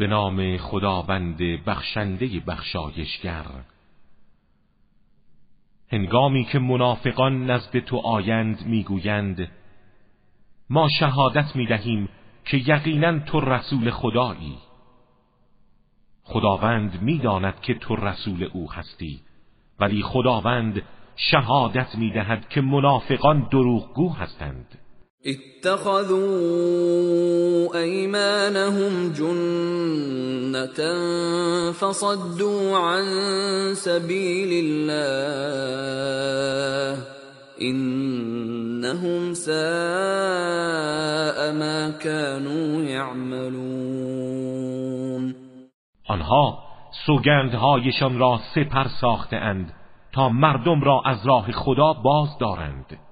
به نام خداوند بخشنده بخشایشگر. هنگامی که منافقان نزد تو آیند می‌گویند ما شهادت می‌دهیم که یقینا تو رسول خدایی. خداوند می‌داند که تو رسول او هستی ولی خداوند شهادت می‌دهد که منافقان دروغگو هستند. اتخذوا ايمانهم جنة فصدوا عن سبيل الله انهم ساء ما كانوا يعملون. آنها سوگندهایشان را سپر ساخته اند تا مردم را از راه خدا باز دارند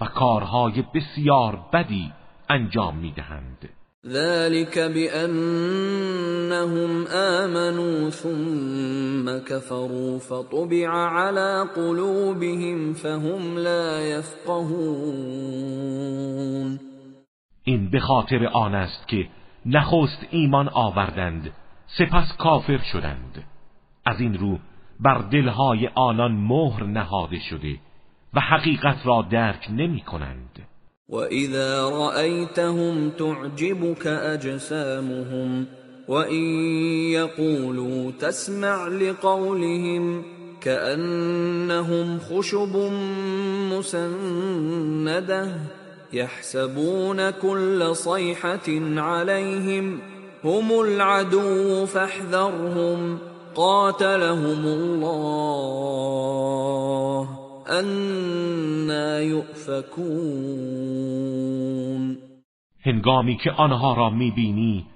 و کارهای بسیار بدی انجام می‌دهند. ذلك بأنهم آمنوا ثم كفروا فطبع على قلوبهم فهم لا يفقهون. این به خاطر آن است که نخست ایمان آوردند سپس کافر شدند. از این رو بر دلهای آنان مهر نهاده شده. و حقیقت را درک نمی کنند. وَإِذَا رَأَيْتَهُمْ تُعْجِبُكَ أَجْسَامُهُمْ وَإِن يَقُولُوا تَسْمَعْ لِقَوْلِهِمْ كَأَنَّهُمْ خُشُبٌ مُّسَنَّدَةٌ يَحْسَبُونَ كُلَّ صَيْحَةٍ عَلَيْهِمْ هُمُ الْعَدُوُّ فَاحْذَرْهُمْ قَاتَلَهُمُ اللَّهُ أَنَّىٰ يُؤْفَكُونَ. هنگامی که آنها را می‌بینی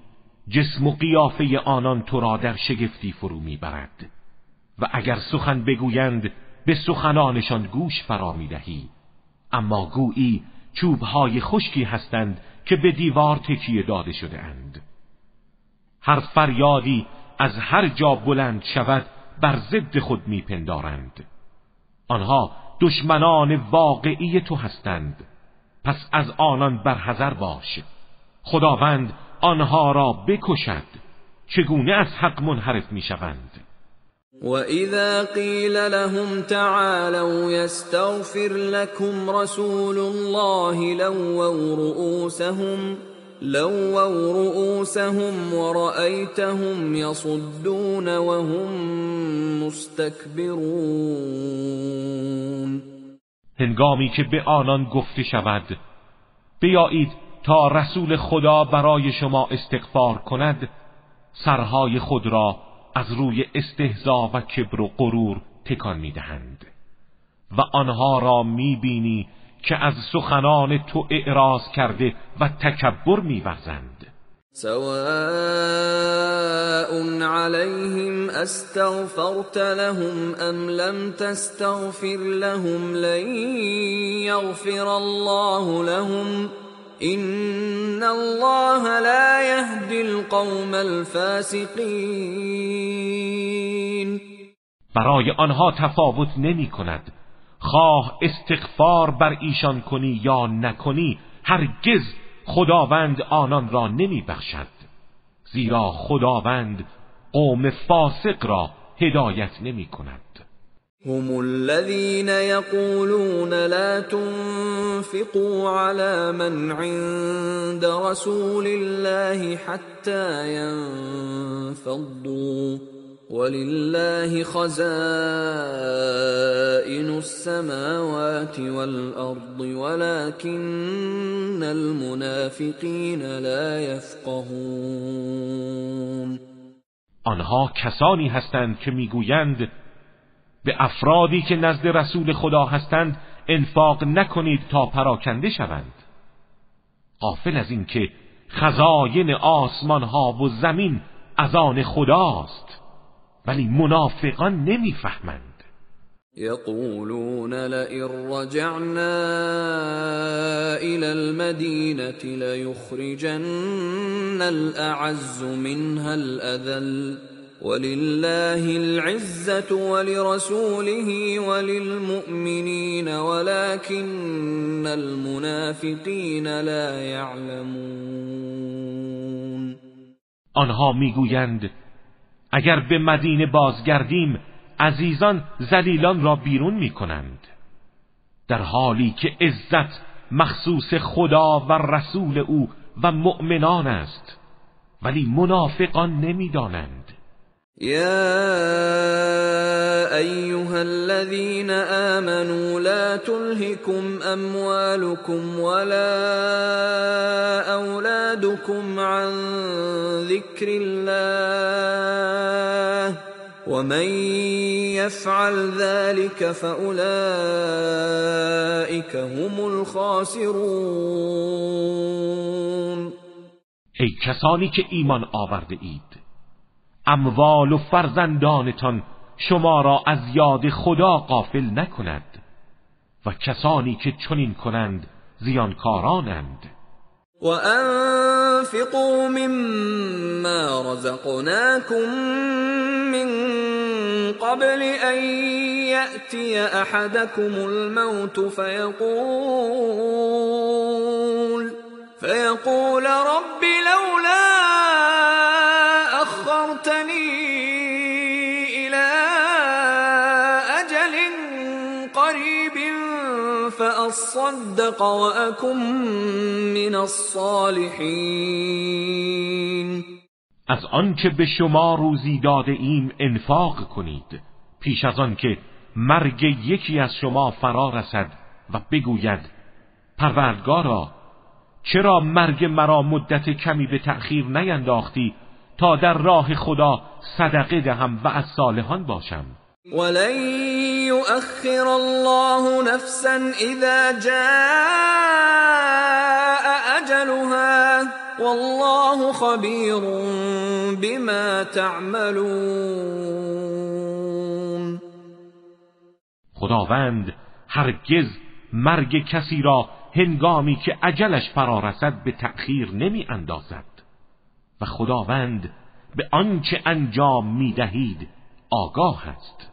جسم و قیافه آنان تو را در شگفتی فرو می‌برد. و اگر سخن بگویند به سخنانشان گوش فرا می‌دهی. اما گویی چوبهای خشکی هستند که به دیوار تکیه داده شده اند. هر فریادی از هر جا بلند شود بر ضد خود میپندارند. آنها دشمنان واقعی تو هستند. پس از آنان برحذر باش. خداوند آنها را بکشد. چگونه از حق منحرف می‌شوند وَإِذَا قِيلَ لَهُمْ تَعَالَوْا يَسْتَغْفِرْ لَكُمْ رَسُولُ اللَّهِ لَوَّوْا رُؤُوسَهُمْ لَوَّوْا رُؤُوسَهُمْ وَرَأَيْتَهُمْ يَصُدُّونَ وَهُمْ مُسْتَكْبِرُونَ هنگامی که به آنان گفته شود بیایید تا رسول خدا برای شما استغفار کند سرهای خود را از روی استهزا و کبر و غرور تکان می‌دهند و آنها را می‌بینی که از سخنان تو اعراض کرده و تکبر میورزند. سواء عليهم استغفرت لهم ام لم تستغفر لهم لن يغفر الله لهم. ان الله لا يهدي القوم الفاسقين برای آنها تفاوت نمی کند خواه استغفار بر ایشان کنی یا نکنی هرگز خداوند آنان را نمی بخشد. زیرا خداوند قوم فاسق را هدایت نمی کند. هم الذين يقولون لا تنفقوا على من عند رسول الله حتى ينفضوا ولله خزائن السماوات والارض ولكن المنافقين لا يفقهون. آنها کسانی هستند که می‌گویند به افرادی که نزد رسول خدا هستند انفاق نکنید تا پراکنده شوند. غافل از اینکه خزاین آسمان ها و زمین از آن خداست. ولی منافقان نمیفهمند يقولون لئن رجعنا إلى المدينة ليخرجن الأعز منها الأذل. ولله العزة ولرسوله وللمؤمنين ولكن المنافقين لا يعلمون. آنها میگویند اگر به مدینه بازگردیم عزیزان زلیلان را بیرون می کنند در حالی که عزت مخصوص خدا و رسول او و مؤمنان است ولی منافقان نمی‌دانند. يا ايها الذين امنوا لا تلهكم اموالكم ولا اولادكم عن ذكر الله ومن يفعل ذلك فاولئك هم الخاسرون ای کسانی که ایمان آورده اید اموال و فرزندانتان شما را از یاد خدا غافل نکند و کسانی که چنین کنند زیانکارانند. و انفقوا مما رزقناكم من قبل ان یأتی احدكم الموت فيقول فيقول رب لولا قريب فأصدق وأكن من الصالحين. از آنچه به شما روزی داده ایم انفاق کنید پیش از آن که مرگ یکی از شما فرا رسد و بگوید پروردگارا چرا مرگ مرا مدت کمی به تأخیر نینداختی تا در راه خدا صدقه دهم و از صالحان باشم؟ ولن يؤخر الله نفسا اذا جاء اجلها والله خبیر بما تعملون. خداوند هرگز مرگ کسی را هنگامی که عجلش فرا رسد به تأخیر نمی اندازد. و خداوند به آنچه انجام می دهید آگاه است